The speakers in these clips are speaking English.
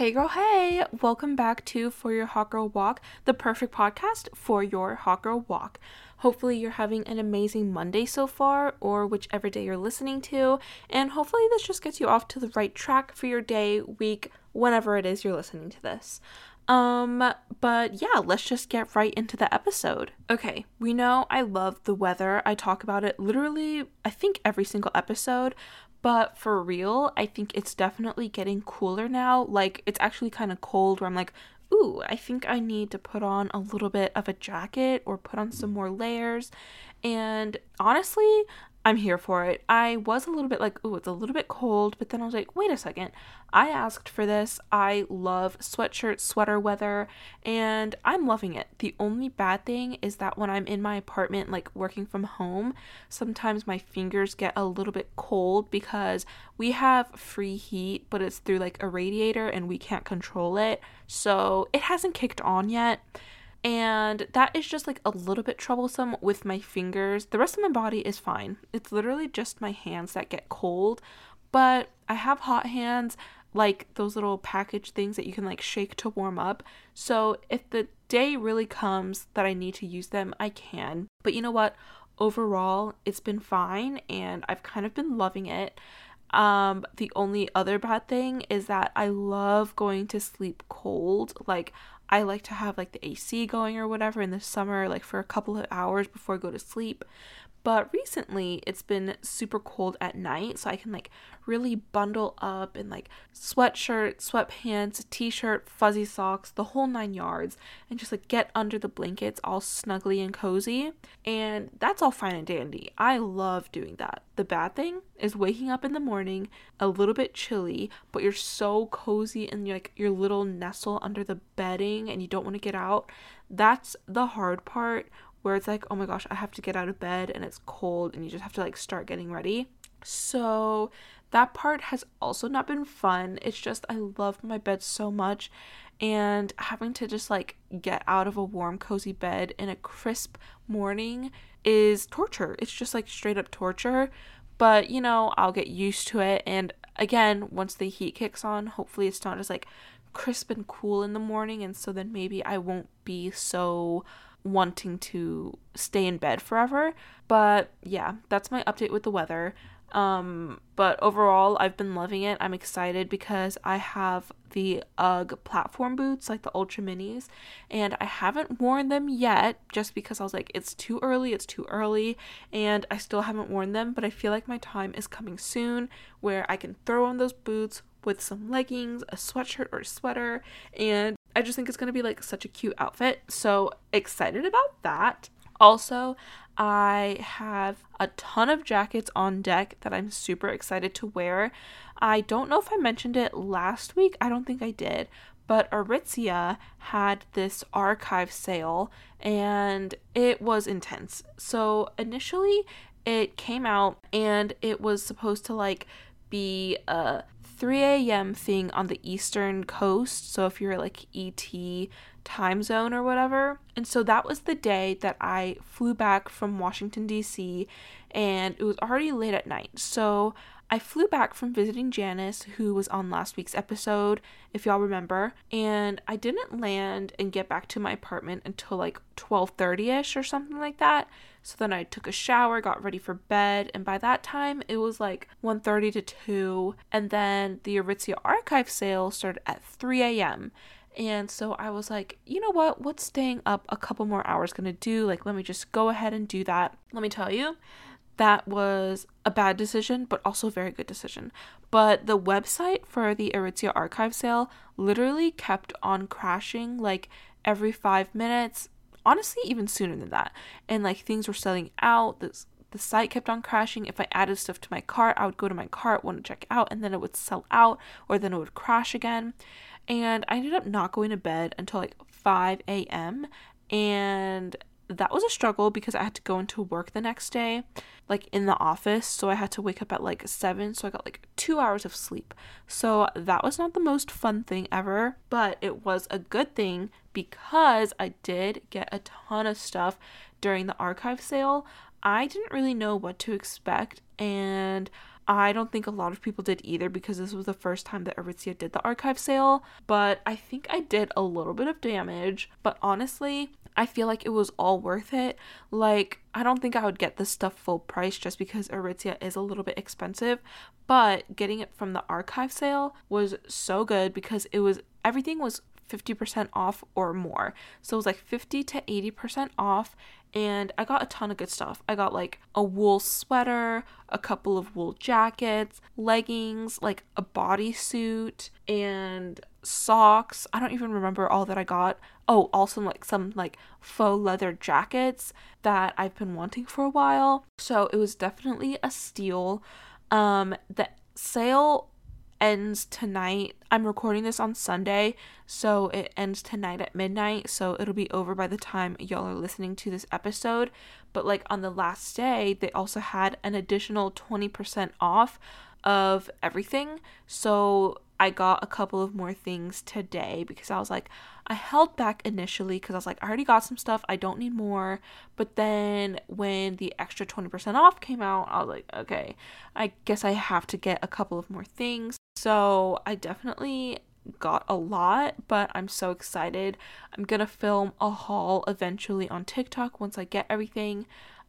Hey girl, hey! Welcome back to For Your Hot Girl Walk, the perfect podcast for your hot girl walk. Hopefully, you're having an amazing Monday so far, or whichever day you're listening to, and hopefully, this just gets you off to the right track for your day, week, whenever it is you're listening to this. Um, but yeah, let's just get right into the episode. Okay, we know I love the weather. I talk about it literally, I think, every single episode, but for real, I think it's definitely getting cooler now. Like, it's actually kind of cold where I'm like, ooh, I think I need to put on a little bit of a jacket or put on some more layers. And honestly, I'm here for it. I was a little bit like, oh, it's a little bit cold, but then I was like, wait a second. I asked for this. I love sweatshirt, sweater weather, and I'm loving it. The only bad thing is that when I'm in my apartment, like working from home, sometimes my fingers get a little bit cold because we have free heat, but it's through like a radiator and we can't control it. So it hasn't kicked on yet and that is just like a little bit troublesome with my fingers. The rest of my body is fine. It's literally just my hands that get cold, but I have hot hands like those little package things that you can like shake to warm up. So if the day really comes that I need to use them, I can. But you know what? Overall, it's been fine and I've kind of been loving it. Um, the only other bad thing is that I love going to sleep cold. Like, I like to have like the AC going or whatever in the summer, like for a couple of hours before I go to sleep. But recently it's been super cold at night, so I can like really bundle up in like sweatshirt, sweatpants, t shirt, fuzzy socks, the whole nine yards, and just like get under the blankets all snuggly and cozy. And that's all fine and dandy. I love doing that. The bad thing is waking up in the morning a little bit chilly, but you're so cozy and you're like your little nestle under the bedding and you don't want to get out. That's the hard part where it's like, oh my gosh, I have to get out of bed and it's cold and you just have to like start getting ready. So that part has also not been fun. It's just I love my bed so much and having to just like get out of a warm cozy bed in a crisp morning is torture. It's just like straight up torture. But, you know, I'll get used to it and again, once the heat kicks on, hopefully it's not as like crisp and cool in the morning and so then maybe I won't be so wanting to stay in bed forever. But yeah, that's my update with the weather. Um, but overall, I've been loving it. I'm excited because I have the UGG platform boots, like the Ultra Minis, and I haven't worn them yet just because I was like, it's too early, it's too early, and I still haven't worn them. But I feel like my time is coming soon where I can throw on those boots with some leggings, a sweatshirt or a sweater, and I just think it's going to be like such a cute outfit. So excited about that. Also, I have a ton of jackets on deck that I'm super excited to wear. I don't know if I mentioned it last week. I don't think I did. But Aritzia had this archive sale and it was intense. So initially, it came out and it was supposed to like be a 3 a.m. thing on the eastern coast. So if you're like ET time zone or whatever. And so that was the day that I flew back from Washington, D.C., and it was already late at night. So I flew back from visiting Janice, who was on last week's episode, if y'all remember, and I didn't land and get back to my apartment until like 12:30ish or something like that. So then I took a shower, got ready for bed, and by that time it was like 1:30 to 2, and then the Aritzia archive sale started at 3 a.m. And so I was like, you know what? What's staying up a couple more hours gonna do? Like, let me just go ahead and do that. Let me tell you, that was a bad decision, but also a very good decision. But the website for the Aritzia archive sale literally kept on crashing like every five minutes honestly even sooner than that. And like things were selling out the, the site kept on crashing. If i added stuff to my cart i would go to my cart want to check out and then it would sell out or then it would crash again. And i ended up not going to bed until like 5 a.m and that was a struggle because I had to go into work the next day, like in the office. So I had to wake up at like seven. So I got like two hours of sleep. So that was not the most fun thing ever, but it was a good thing because I did get a ton of stuff during the archive sale. I didn't really know what to expect and I don't think a lot of people did either because this was the first time that Aritzia did the archive sale, but I think I did a little bit of damage. But honestly, I feel like it was all worth it. Like, I don't think I would get this stuff full price just because Aritzia is a little bit expensive, but getting it from the archive sale was so good because it was everything was 50% off or more. So it was like 50 to 80% off and I got a ton of good stuff. I got like a wool sweater, a couple of wool jackets, leggings, like a bodysuit, and socks. I don't even remember all that I got. Oh, also like some like faux leather jackets that I've been wanting for a while. So it was definitely a steal. Um the sale ends tonight. I'm recording this on Sunday, so it ends tonight at midnight. So it'll be over by the time y'all are listening to this episode. But like on the last day, they also had an additional 20% off of everything. So I got a couple of more things today because I was like, I held back initially because I was like, I already got some stuff, I don't need more. But then when the extra 20% off came out, I was like, okay, I guess I have to get a couple of more things. So I definitely got a lot, but I'm so excited. I'm gonna film a haul eventually on TikTok once I get everything.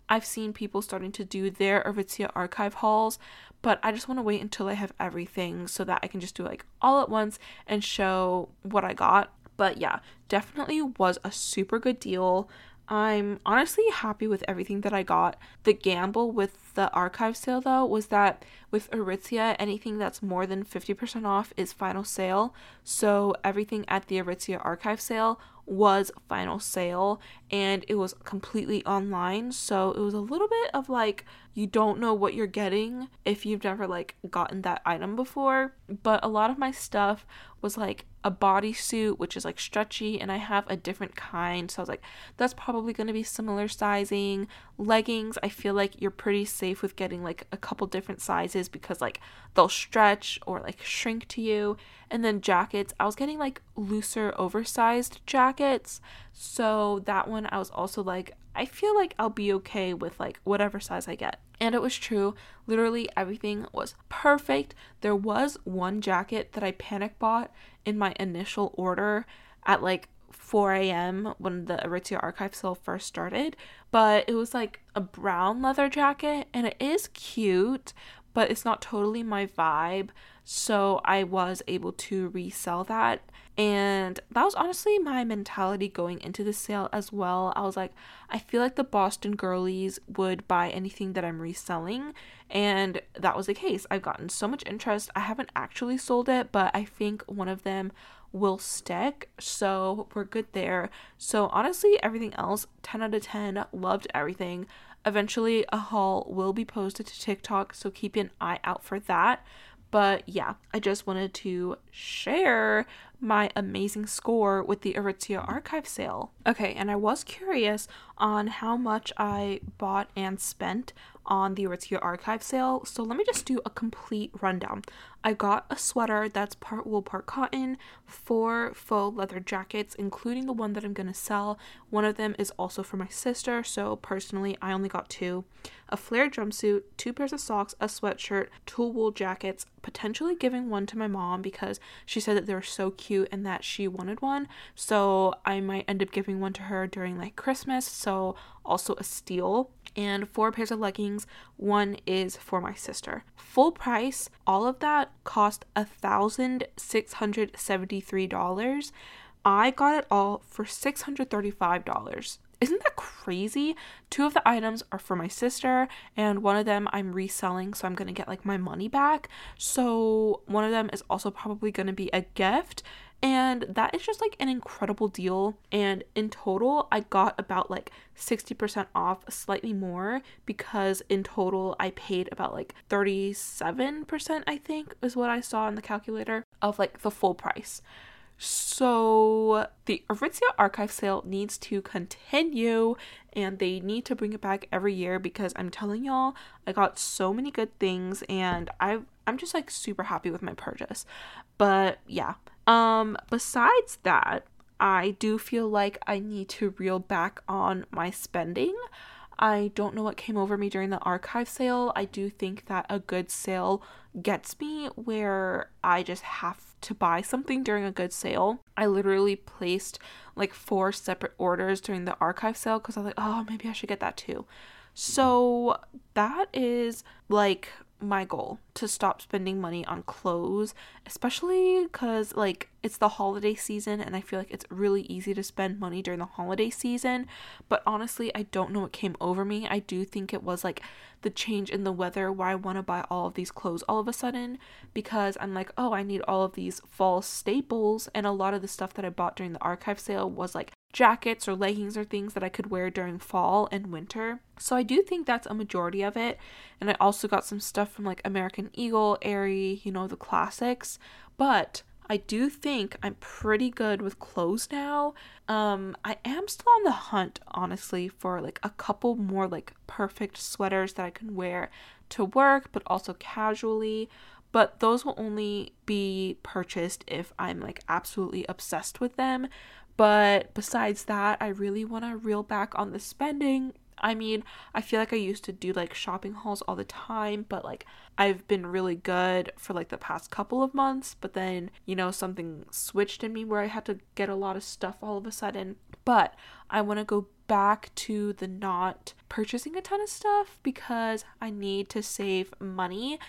I've seen people starting to do their Aritzia archive hauls, but I just want to wait until I have everything so that I can just do like all at once and show what I got. But yeah, definitely was a super good deal. I'm honestly happy with everything that I got. The gamble with the archive sale though was that with Aritzia, anything that's more than 50% off is final sale. So everything at the Aritzia archive sale was final sale and it was completely online. So it was a little bit of like you don't know what you're getting if you've never like gotten that item before. But a lot of my stuff was like a bodysuit, which is like stretchy, and I have a different kind. So I was like, that's probably going to be similar sizing. Leggings, I feel like you're pretty safe with getting like a couple different sizes because like they'll stretch or like shrink to you. And then jackets, I was getting like looser, oversized jackets. So that one, I was also like, I feel like I'll be okay with like whatever size I get. And it was true. Literally everything was perfect. There was one jacket that I panic bought in my initial order at like 4 a.m. when the Aritzia archive sale first started, but it was like a brown leather jacket and it is cute, but it's not totally my vibe. So I was able to resell that. And that was honestly my mentality going into the sale as well. I was like, I feel like the Boston girlies would buy anything that I'm reselling. And that was the case. I've gotten so much interest. I haven't actually sold it, but I think one of them will stick. So we're good there. So honestly, everything else, 10 out of 10, loved everything. Eventually, a haul will be posted to TikTok, so keep an eye out for that. But yeah, I just wanted to share my amazing score with the Aritzia archive sale. Okay, and I was curious on how much I bought and spent on the Aritzia archive sale. So let me just do a complete rundown. I got a sweater that's part wool, part cotton, four faux leather jackets, including the one that I'm gonna sell. One of them is also for my sister, so personally, I only got two. A flared jumpsuit, two pairs of socks, a sweatshirt, two wool jackets, potentially giving one to my mom because she said that they were so cute and that she wanted one. So I might end up giving one to her during like Christmas. So also a steal. And four pairs of leggings. One is for my sister. Full price, all of that cost a thousand six hundred seventy-three dollars. I got it all for $635. Isn't that crazy? Two of the items are for my sister, and one of them I'm reselling, so I'm gonna get like my money back. So, one of them is also probably gonna be a gift, and that is just like an incredible deal. And in total, I got about like 60% off, slightly more, because in total, I paid about like 37%, I think, is what I saw in the calculator of like the full price. So the Aritzia archive sale needs to continue and they need to bring it back every year because I'm telling y'all, I got so many good things and I I'm just like super happy with my purchase. But yeah. Um besides that, I do feel like I need to reel back on my spending. I don't know what came over me during the archive sale. I do think that a good sale gets me where I just have to buy something during a good sale. I literally placed like four separate orders during the archive sale because I was like, oh, maybe I should get that too. So that is like my goal to stop spending money on clothes, especially because like it's the holiday season and I feel like it's really easy to spend money during the holiday season. But honestly, I don't know what came over me. I do think it was like the change in the weather where I want to buy all of these clothes all of a sudden because I'm like, oh, I need all of these fall staples. And a lot of the stuff that I bought during the archive sale was like jackets or leggings or things that I could wear during fall and winter. So I do think that's a majority of it. And I also got some stuff from like American Eagle, Aerie, you know, the classics. But I do think I'm pretty good with clothes now. Um, I am still on the hunt, honestly, for like a couple more like perfect sweaters that I can wear to work, but also casually. But those will only be purchased if I'm like absolutely obsessed with them. But besides that, I really want to reel back on the spending. I mean, I feel like I used to do like shopping hauls all the time, but like I've been really good for like the past couple of months, but then, you know, something switched in me where I had to get a lot of stuff all of a sudden. But I want to go back to the not purchasing a ton of stuff because I need to save money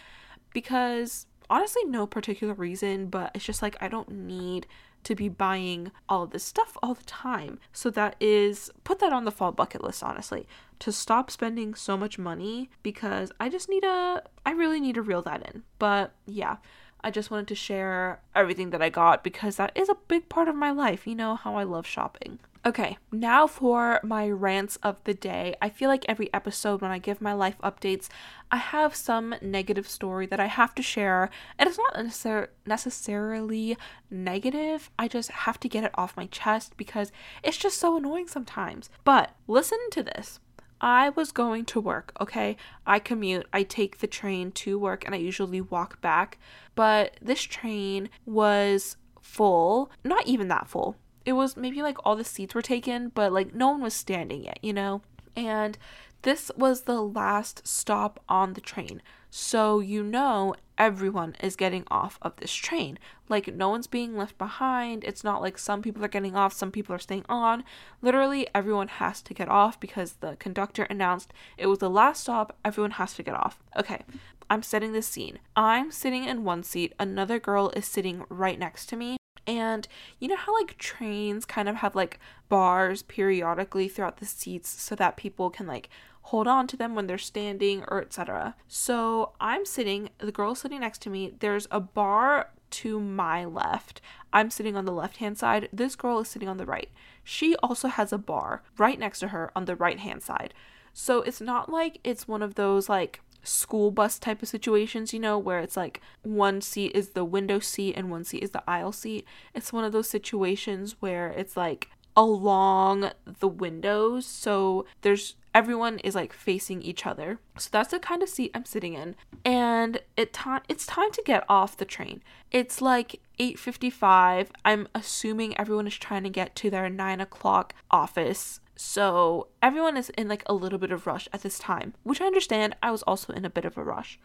because honestly no particular reason, but it's just like I don't need to be buying all this stuff all the time. So that is put that on the fall bucket list honestly to stop spending so much money because I just need a I really need to reel that in. But yeah, I just wanted to share everything that I got because that is a big part of my life. You know how I love shopping. Okay, now for my rants of the day. I feel like every episode when I give my life updates, I have some negative story that I have to share. And it's not necessar- necessarily negative, I just have to get it off my chest because it's just so annoying sometimes. But listen to this. I was going to work, okay? I commute, I take the train to work, and I usually walk back. But this train was full, not even that full it was maybe like all the seats were taken, but like no one was standing yet, you know? And this was the last stop on the train. So you know everyone is getting off of this train. Like no one's being left behind. It's not like some people are getting off, some people are staying on. Literally everyone has to get off because the conductor announced it was the last stop, everyone has to get off. Okay. I'm setting the scene. I'm sitting in one seat, another girl is sitting right next to me. And you know how like trains kind of have like bars periodically throughout the seats so that people can like hold on to them when they're standing or etc. So I'm sitting, the girl sitting next to me, there's a bar to my left. I'm sitting on the left hand side. This girl is sitting on the right. She also has a bar right next to her on the right hand side. So it's not like it's one of those like school bus type of situations, you know, where it's like one seat is the window seat and one seat is the aisle seat. It's one of those situations where it's like along the windows, so there's everyone is like facing each other. So that's the kind of seat I'm sitting in. And it it's time to get off the train. It's like 8:55. I'm assuming everyone is trying to get to their nine o'clock office so everyone is in like a little bit of rush at this time, which I understand. I was also in a bit of a rush.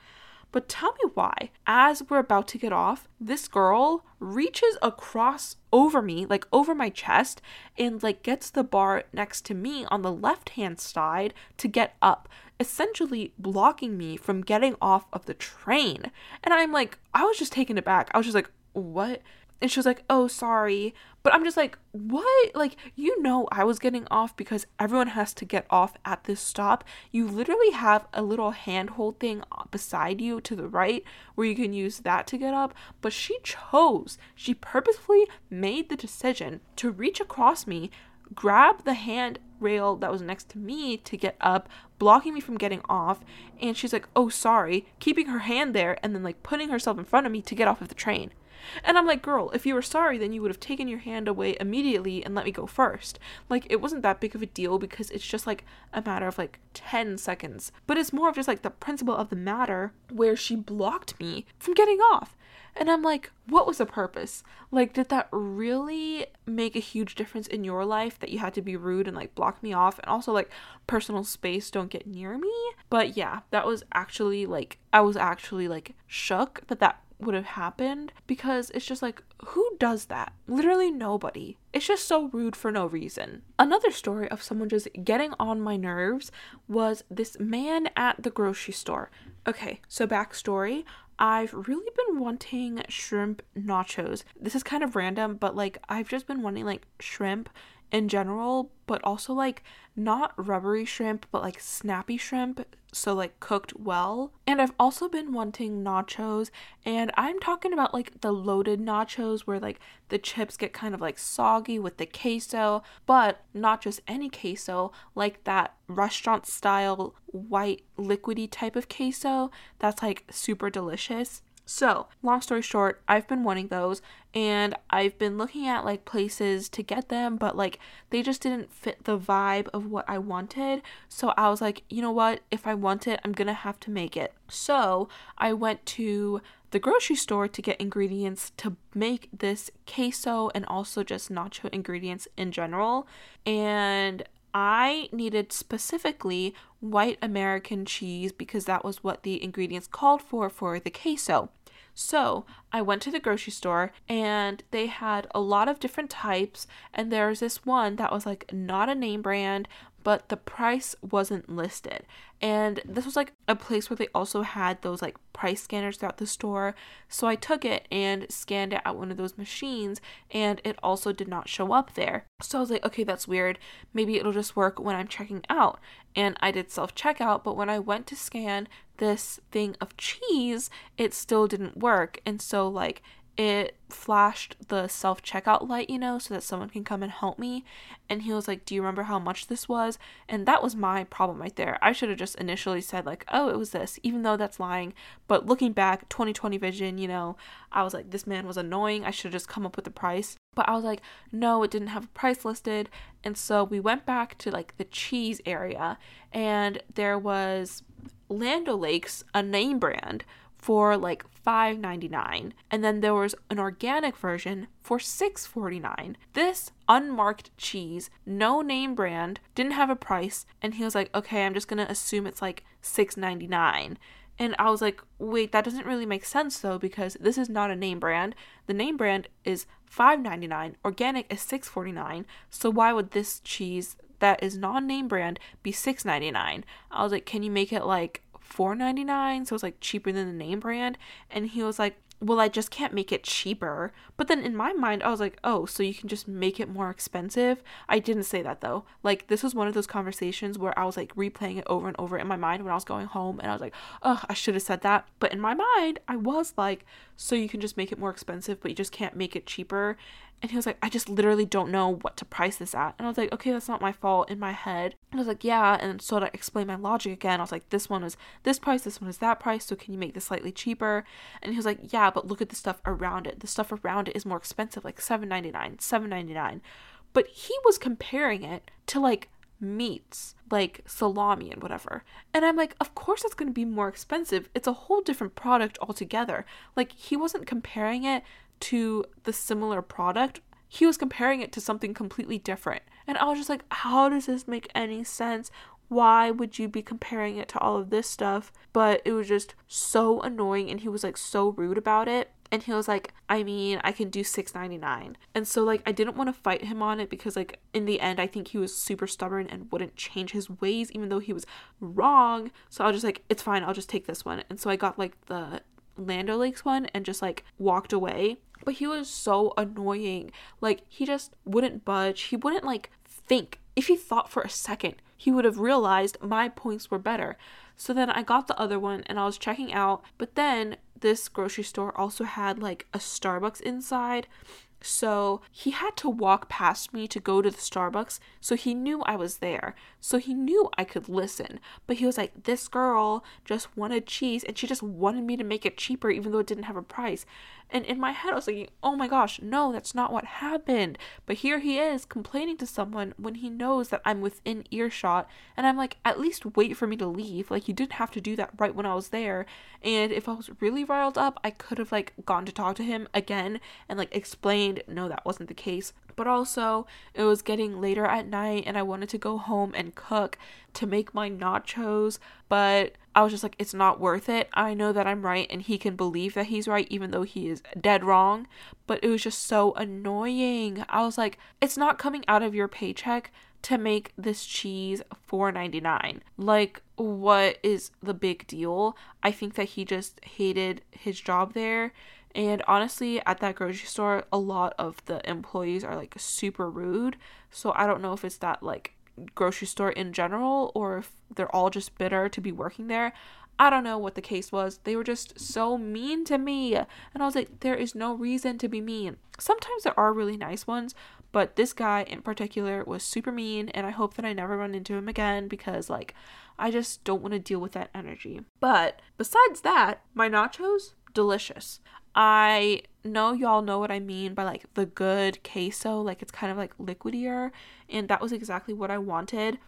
But tell me why, as we're about to get off, this girl reaches across over me, like over my chest, and like gets the bar next to me on the left hand side to get up, essentially blocking me from getting off of the train. And I'm like, I was just taken aback. I was just like, what? And she was like, "Oh, sorry." But I'm just like, "What? Like, you know I was getting off because everyone has to get off at this stop. You literally have a little handhold thing beside you to the right where you can use that to get up, but she chose, she purposefully made the decision to reach across me, grab the hand rail that was next to me to get up, blocking me from getting off, and she's like, "Oh, sorry," keeping her hand there and then like putting herself in front of me to get off of the train. And I'm like, girl, if you were sorry, then you would have taken your hand away immediately and let me go first. Like, it wasn't that big of a deal because it's just like a matter of like 10 seconds. But it's more of just like the principle of the matter where she blocked me from getting off. And I'm like, what was the purpose? Like, did that really make a huge difference in your life that you had to be rude and like block me off? And also, like, personal space, don't get near me? But yeah, that was actually like, I was actually like shook that that would have happened because it's just like, who does that? Literally nobody. It's just so rude for no reason. Another story of someone just getting on my nerves was this man at the grocery store. Okay, so backstory I've really been wanting shrimp nachos. This is kind of random, but like I've just been wanting like shrimp in general, but also like not rubbery shrimp, but like snappy shrimp, so like cooked well. And I've also been wanting nachos, and I'm talking about like the loaded nachos where like the chips get kind of like soggy with the queso, but not just any queso, like that restaurant style white liquidy type of queso that's like super delicious. So, long story short, I've been wanting those and I've been looking at like places to get them, but like they just didn't fit the vibe of what I wanted. So, I was like, you know what? If I want it, I'm gonna have to make it. So, I went to the grocery store to get ingredients to make this queso and also just nacho ingredients in general. And I needed specifically white American cheese because that was what the ingredients called for for the queso. So I went to the grocery store and they had a lot of different types. And there's this one that was like not a name brand, but the price wasn't listed. And this was like a place where they also had those like price scanners throughout the store. So I took it and scanned it at one of those machines and it also did not show up there. So I was like, okay, that's weird. Maybe it'll just work when I'm checking out. And I did self checkout, but when I went to scan this thing of cheese, it still didn't work. And so, like, it flashed the self checkout light, you know, so that someone can come and help me. And he was like, Do you remember how much this was? And that was my problem right there. I should have just initially said, like, oh, it was this, even though that's lying. But looking back, 2020 vision, you know, I was like, this man was annoying. I should have just come up with the price. But I was like, no, it didn't have a price listed. And so we went back to like the cheese area, and there was Land O'Lakes, a name brand, for like $5.99 and then there was an organic version for $6.49. This unmarked cheese, no name brand, didn't have a price and he was like, "Okay, I'm just to assume it's like $6.99." And I was like, "Wait, that doesn't really make sense though because this is not a name brand. The name brand is $5.99, organic is $6.49. So why would this cheese that is non-name brand be $6.99?" I was like, "Can you make it like $4.99 so it's like cheaper than the name brand. And he was like well i just can't make it cheaper. But then in my mind i was like oh so you can just make it more expensive? I didn't say that though. Like this was one of those conversations where i was like replaying it over and over in my mind when i was going home and i was like oh i should have said that. But in my mind i was like so you can just make it more expensive but you just can't make it cheaper and he was like, I just literally don't know what to price this at. And I was like, okay, that's not my fault in my head. And I was like, yeah. And so to explain my logic again, I was like, this one is this price, this one is that price. So can you make this slightly cheaper? And he was like, yeah, but look at the stuff around it. The stuff around it is more expensive, like $7.99, $7.99. But he was comparing it to like meats, like salami and whatever. And I'm like, of course it's going to be more expensive. It's a whole different product altogether. Like, he wasn't comparing it to the similar product, he was comparing it to something completely different. And I was just like, how does this make any sense? Why would you be comparing it to all of this stuff? But it was just so annoying and he was like so rude about it. And he was like, I mean, I can do six ninety nine. And so like I didn't want to fight him on it because like in the end I think he was super stubborn and wouldn't change his ways even though he was wrong. So I was just like, it's fine, I'll just take this one. And so I got like the Land O'Lakes one and just like walked away. But he was so annoying. Like he just wouldn't budge. He wouldn't like think. If he thought for a second, he would have realized my points were better. So then I got the other one and I was checking out, but then this grocery store also had like a Starbucks inside. So he had to walk past me to go to the Starbucks. So he knew I was there. So he knew I could listen. But he was like, This girl just wanted cheese and she just wanted me to make it cheaper even though it didn't have a price. And in my head, I was thinking, oh my gosh, no, that's not what happened. But here he is complaining to someone when he knows that I'm within earshot. And I'm like, at least wait for me to leave. Like, you didn't have to do that right when I was there. And if I was really riled up, I could have, like, gone to talk to him again and, like, explained, no, that wasn't the case but also it was getting later at night and I wanted to go home and cook to make my nachos, but I was just like, it's not worth it. I know that I'm right and he can believe that he's right, even though he is dead wrong. But it was just so annoying. I was like, it's not coming out of your paycheck to make this cheese $4.99. Like, what is the big deal? I think that he just hated his job there and honestly, at that grocery store, a lot of the employees are like super rude. So I don't know if it's that like grocery store in general or if they're all just bitter to be working there. I don't know what the case was. They were just so mean to me. And I was like, there is no reason to be mean. Sometimes there are really nice ones, but this guy in particular was super mean. And I hope that I never run into him again because, like, I just don't want to deal with that energy. But besides that, my nachos, delicious. I know y'all know what I mean by like the good queso, like it's kind of like liquidier, and that was exactly what I wanted.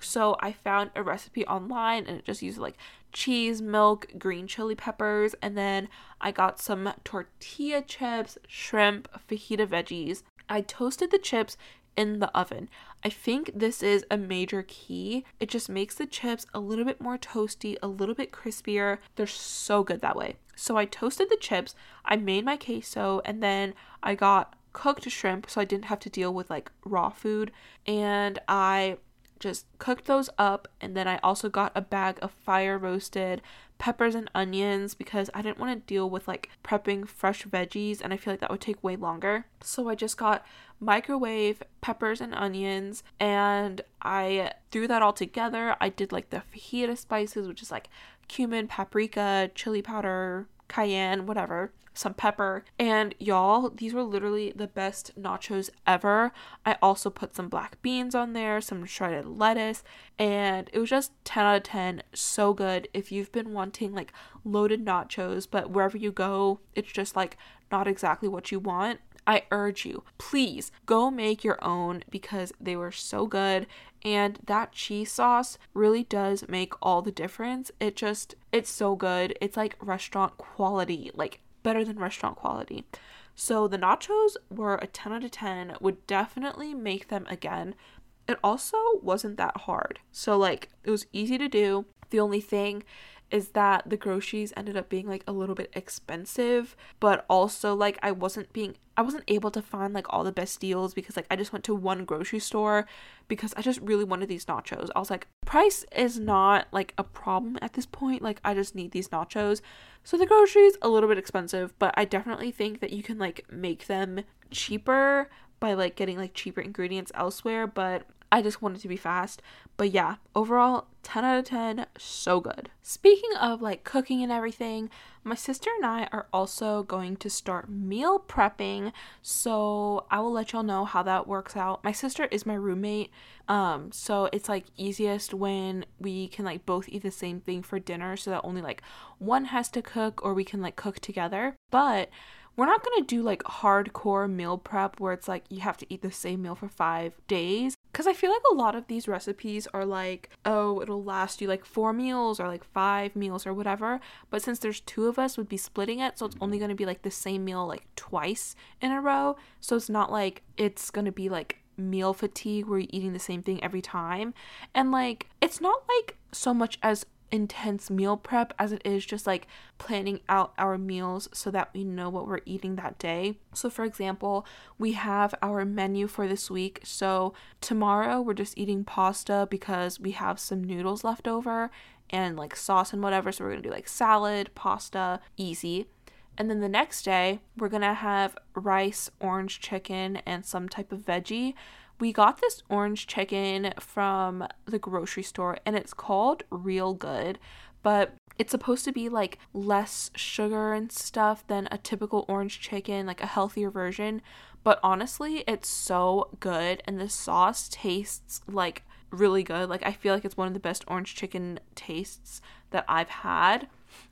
So I found a recipe online and it just used like cheese, milk, green chili peppers, and then I got some tortilla chips, shrimp, fajita veggies. I toasted the chips in the oven. I think this is a major key. It just makes the chips a little bit more toasty, a little bit crispier. They're so good that way. So I toasted the chips, I made my queso, and then I got cooked shrimp so I didn't have to deal with like raw food. And I just cooked those up and then I also got a bag of fire roasted peppers and onions because I didn't want to deal with like prepping fresh veggies and I feel like that would take way longer. So I just got microwave peppers and onions and I threw that all together. I did like the fajita spices, which is like cumin, paprika, chili powder, cayenne, whatever some pepper. And y'all, these were literally the best nachos ever. I also put some black beans on there, some shredded lettuce, and it was just 10 out of 10. So good. If you've been wanting like loaded nachos, but wherever you go, it's just like not exactly what you want. I urge you, please go make your own because they were so good. And that cheese sauce really does make all the difference. It just, it's so good. It's like restaurant quality. Like, better than restaurant quality. So the nachos were a 10 out of 10, would definitely make them again. It also wasn't that hard. So, like, it was easy to do. The only thing is that the groceries ended up being like a little bit expensive, but also like I wasn't being I wasn't able to find like all the best deals because like I just went to one grocery store because I just really wanted these nachos. I was like, price is not like a problem at this point. Like I just need these nachos. So the groceries a little bit expensive, but I definitely think that you can like make them cheaper by like getting like cheaper ingredients elsewhere, but I just wanted to be fast. But yeah, overall, 10 out of 10, so good. Speaking of like cooking and everything, my sister and I are also going to start meal prepping. So I will let y'all know how that works out. My sister is my roommate. Um, so it's like easiest when we can like both eat the same thing for dinner so that only like one has to cook or we can like cook together. But we're not gonna do like hardcore meal prep where it's like you have to eat the same meal for five days. Cause I feel like a lot of these recipes are like, oh, it'll last you like four meals or like five meals or whatever. But since there's two of us, we'd be splitting it, so it's only gonna be like the same meal like twice in a row. So it's not like it's gonna be like meal fatigue where you're eating the same thing every time. And like, it's not like so much as intense meal prep as it is just like planning out our meals so that we know what we're eating that day. So, for example, we have our menu for this week. So, tomorrow we're just eating pasta because we have some noodles left over and like sauce and whatever. So, we're gonna do like salad, pasta, easy. And then the next day, we're gonna have rice, orange chicken, and some type of veggie we got this orange chicken from the grocery store and it's called Real Good, but it's supposed to be like less sugar and stuff than a typical orange chicken, like a healthier version. But honestly, it's so good and the sauce tastes like really good. Like I feel like it's one of the best orange chicken tastes that I've had.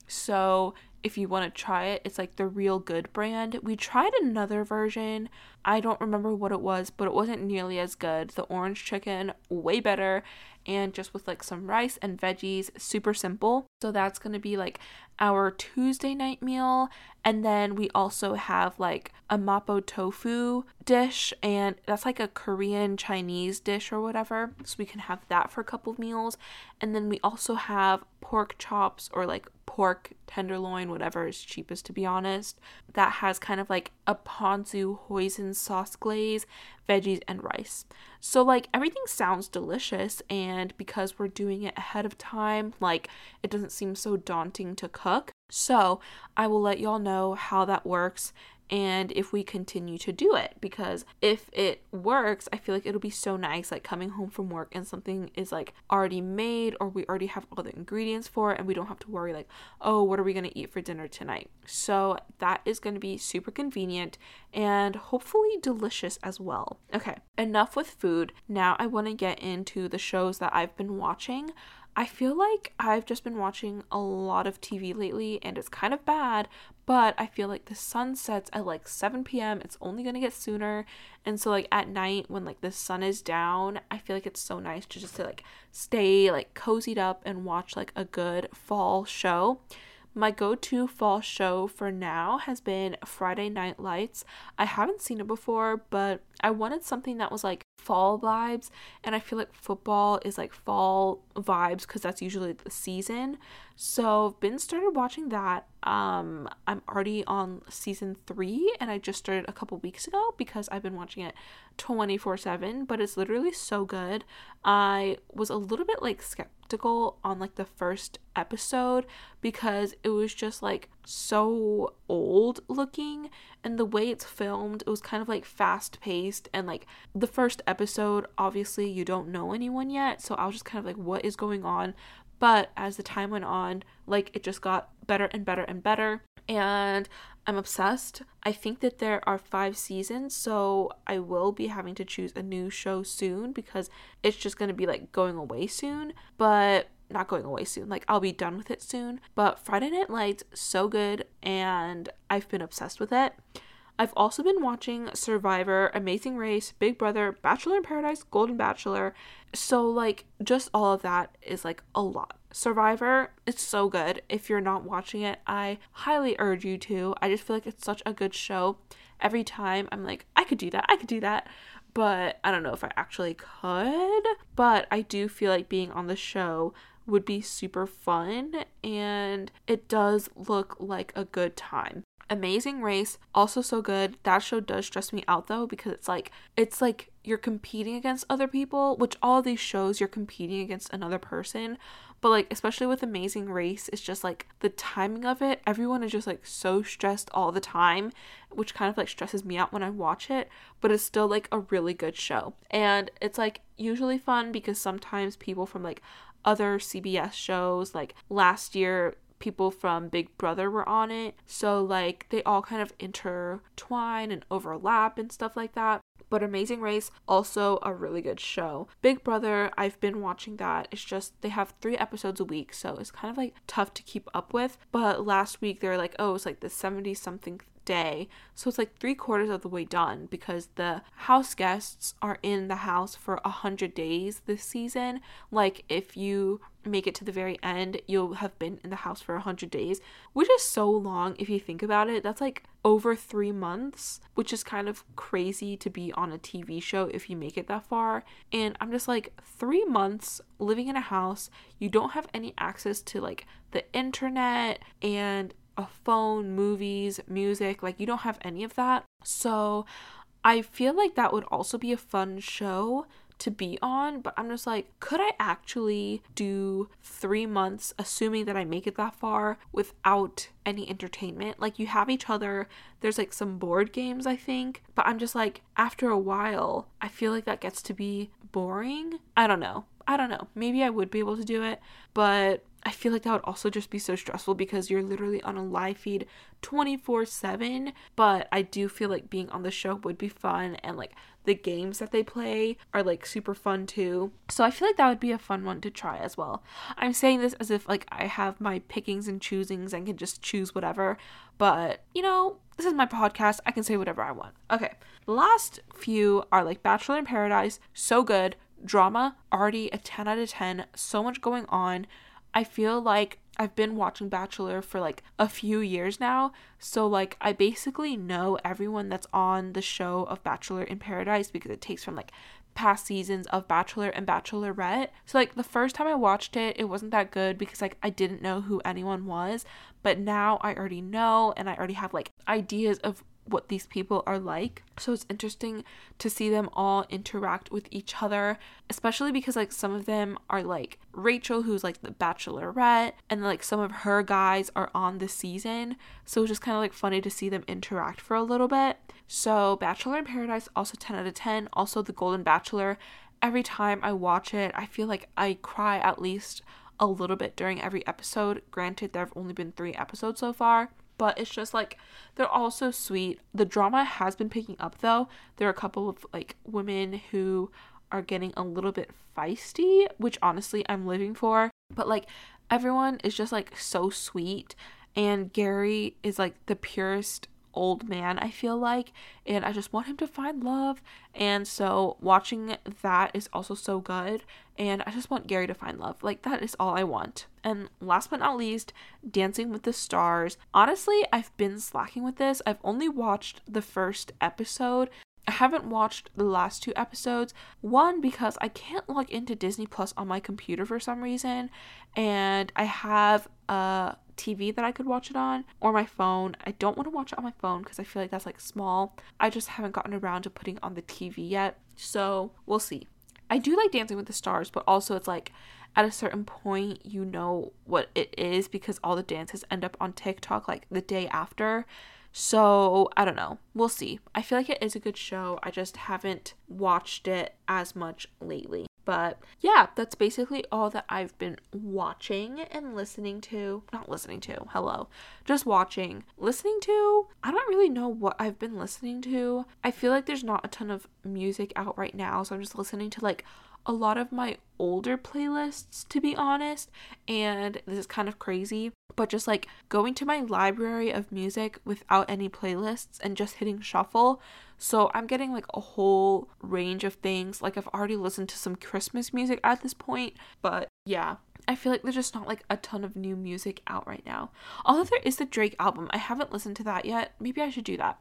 So if you want to try it, it's like the Real Good brand. We tried another version. I don't remember what it was, but it wasn't nearly as good. The orange chicken, way better, and just with like some rice and veggies, super simple. So that's going to be like our Tuesday night meal. And then we also have like a mapo tofu dish, and that's like a Korean Chinese dish or whatever. So we can have that for a couple of meals. And then we also have pork chops or like pork tenderloin, whatever is cheapest to be honest. That has kind of like a ponzu hoisin sauce glaze, veggies, and rice. So, like, everything sounds delicious, and because we're doing it ahead of time, like, it doesn't seem so daunting to cook. So, I will let y'all know how that works and if we continue to do it because if it works i feel like it'll be so nice like coming home from work and something is like already made or we already have all the ingredients for it and we don't have to worry like oh what are we going to eat for dinner tonight? So that is going to be super convenient and hopefully delicious as well. Okay enough with food. Now i want to get into the shows that i've been watching I feel like I've just been watching a lot of TV lately and it's kind of bad, but I feel like the sun sets at like 7 p.m. It's only gonna get sooner. And so like at night when like the sun is down, I feel like it's so nice to just to like stay like cozied up and watch like a good fall show. My go to fall show for now has been Friday Night Lights. I haven't seen it before, but I wanted something that was like fall vibes, and I feel like football is like fall vibes because that's usually the season. So I've been started watching that. Um, I'm already on season three, and I just started a couple weeks ago because I've been watching it 24 7, but it's literally so good. I was a little bit like skeptical on like the first episode because it was just like so old looking and the way it's filmed it was kind of like fast paced and like the first episode obviously you don't know anyone yet so I was just kind of like what is going on but as the time went on like it just got better and better and better and I'm obsessed. I think that there are five seasons, so I will be having to choose a new show soon because it's just going to be like going away soon. But not going away soon. Like I'll be done with it soon. But Friday Night Lights so good and I've been obsessed with it. I've also been watching Survivor, Amazing Race, Big Brother, Bachelor in Paradise, Golden Bachelor. So like just all of that is like a lot. Survivor, it's so good. If you're not watching it, I highly urge you to. I just feel like it's such a good show. Every time I'm like, I could do that. I could do that but I don't know if I actually could. But I do feel like being on the show would be super fun and it does look like a good time. Amazing Race, also so good. That show does stress me out though because it's like it's like you're competing against other people, which all these shows you're competing against another person. But like especially with Amazing Race, it's just like the timing of it. Everyone is just like so stressed all the time, which kind of like stresses me out when I watch it, but it's still like a really good show. And it's like usually fun because sometimes people from like other CBS shows. Like last year, people from Big Brother were on it. So, like, they all kind of intertwine and overlap and stuff like that. But Amazing Race, also a really good show. Big Brother, I've been watching that. It's just they have three episodes a week, so it's kind of like tough to keep up with. But last week they were like, oh, it's like the 70 something day. So it's like three quarters of the way done because the house guests are in the house for a hundred days this season. Like if you make it to the very end, you'll have been in the house for a hundred days, which is so long if you think about it. That's like over three months, which is kind of crazy to be on a TV show if you make it that far. And I'm just like, three months living in a house, you don't have any access to like the internet and a phone, movies, music, like you don't have any of that. So I feel like that would also be a fun show to be on, but I'm just like, could I actually do three months, assuming that I make it that far, without any entertainment? Like, you have each other, there's like some board games, I think, but I'm just like, after a while, I feel like that gets to be boring. I don't know. I don't know. Maybe I would be able to do it, but I feel like that would also just be so stressful because you're literally on a live feed 24 7. But I do feel like being on the show would be fun and like the games that they play are like super fun too. So I feel like that would be a fun one to try as well. I'm saying this as if like I have my pickings and choosings and can just choose whatever, but you know, this is my podcast. I can say whatever I want. Okay. The last few are like Bachelor in Paradise, so good. Drama, already a 10 out of 10. So much going on. I feel like I've been watching Bachelor for like a few years now. So, like, I basically know everyone that's on the show of Bachelor in Paradise because it takes from like past seasons of Bachelor and Bachelorette. So, like, the first time I watched it, it wasn't that good because like I didn't know who anyone was. But now I already know and I already have like ideas of what these people are like. So it's interesting to see them all interact with each other, especially because like some of them are like Rachel, who's like the bachelorette, and like some of her guys are on the season. So it's just kind of like funny to see them interact for a little bit. So Bachelor in Paradise, also 10 out of 10. Also The Golden Bachelor. Every time I watch it, I feel like I cry at least a little bit during every episode. Granted, there have only been three episodes so far but it's just like they're all so sweet. The drama has been picking up though. There are a couple of like women who are getting a little bit feisty, which honestly I'm living for. But like everyone is just like so sweet and Gary is like the purest old man, I feel like, and I just want him to find love. And so watching that is also so good, and I just want Gary to find love. Like, that is all I want. And last but not least, Dancing with the Stars. Honestly, I've been slacking with this. I've only watched the first episode. I haven't watched the last two episodes. One, because I can't log into Disney Plus on my computer for some reason, and I have a TV that I could watch it on or my phone. I don't want to watch it on my phone because I feel like that's like small. I just haven't gotten around to putting on the TV yet. So we'll see. I do like Dancing with the Stars, but also it's like at a certain point you know what it is because all the dances end up on TikTok like the day after. So I don't know. We'll see. I feel like it is a good show. I just haven't watched it as much lately. But yeah, that's basically all that I've been watching and listening to. Not listening to, hello. Just watching. Listening to, I don't really know what I've been listening to. I feel like there's not a ton of music out right now, so I'm just listening to like a lot of my older playlists, to be honest. And this is kind of crazy, but just like going to my library of music without any playlists and just hitting shuffle. So I'm getting like a whole range of things. Like I've already listened to some Christmas music at this point, but yeah. I feel like there's just not like a ton of new music out right now. Although there is the Drake album. I haven't listened to that yet. Maybe I should do that.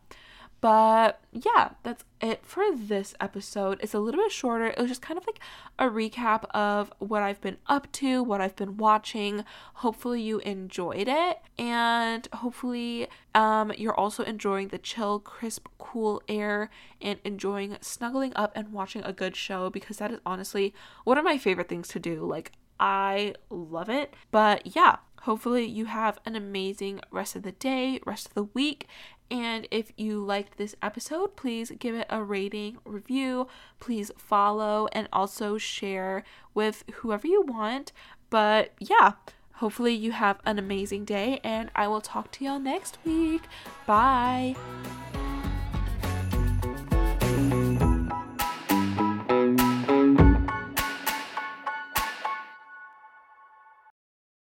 But yeah, that's it for this episode. It's a little bit shorter. It was just kind of like a recap of what I've been up to, what I've been watching. Hopefully you enjoyed it and hopefully um you're also enjoying the chill, crisp, cool air and enjoying snuggling up and watching a good show because that is honestly one of my favorite things to do. Like I love it. But yeah, hopefully you have an amazing rest of the day, rest of the week, and if you liked this episode, please give it a rating, review, please follow, and also share with whoever you want. But yeah, hopefully you have an amazing day, and I will talk to y'all next week. Bye.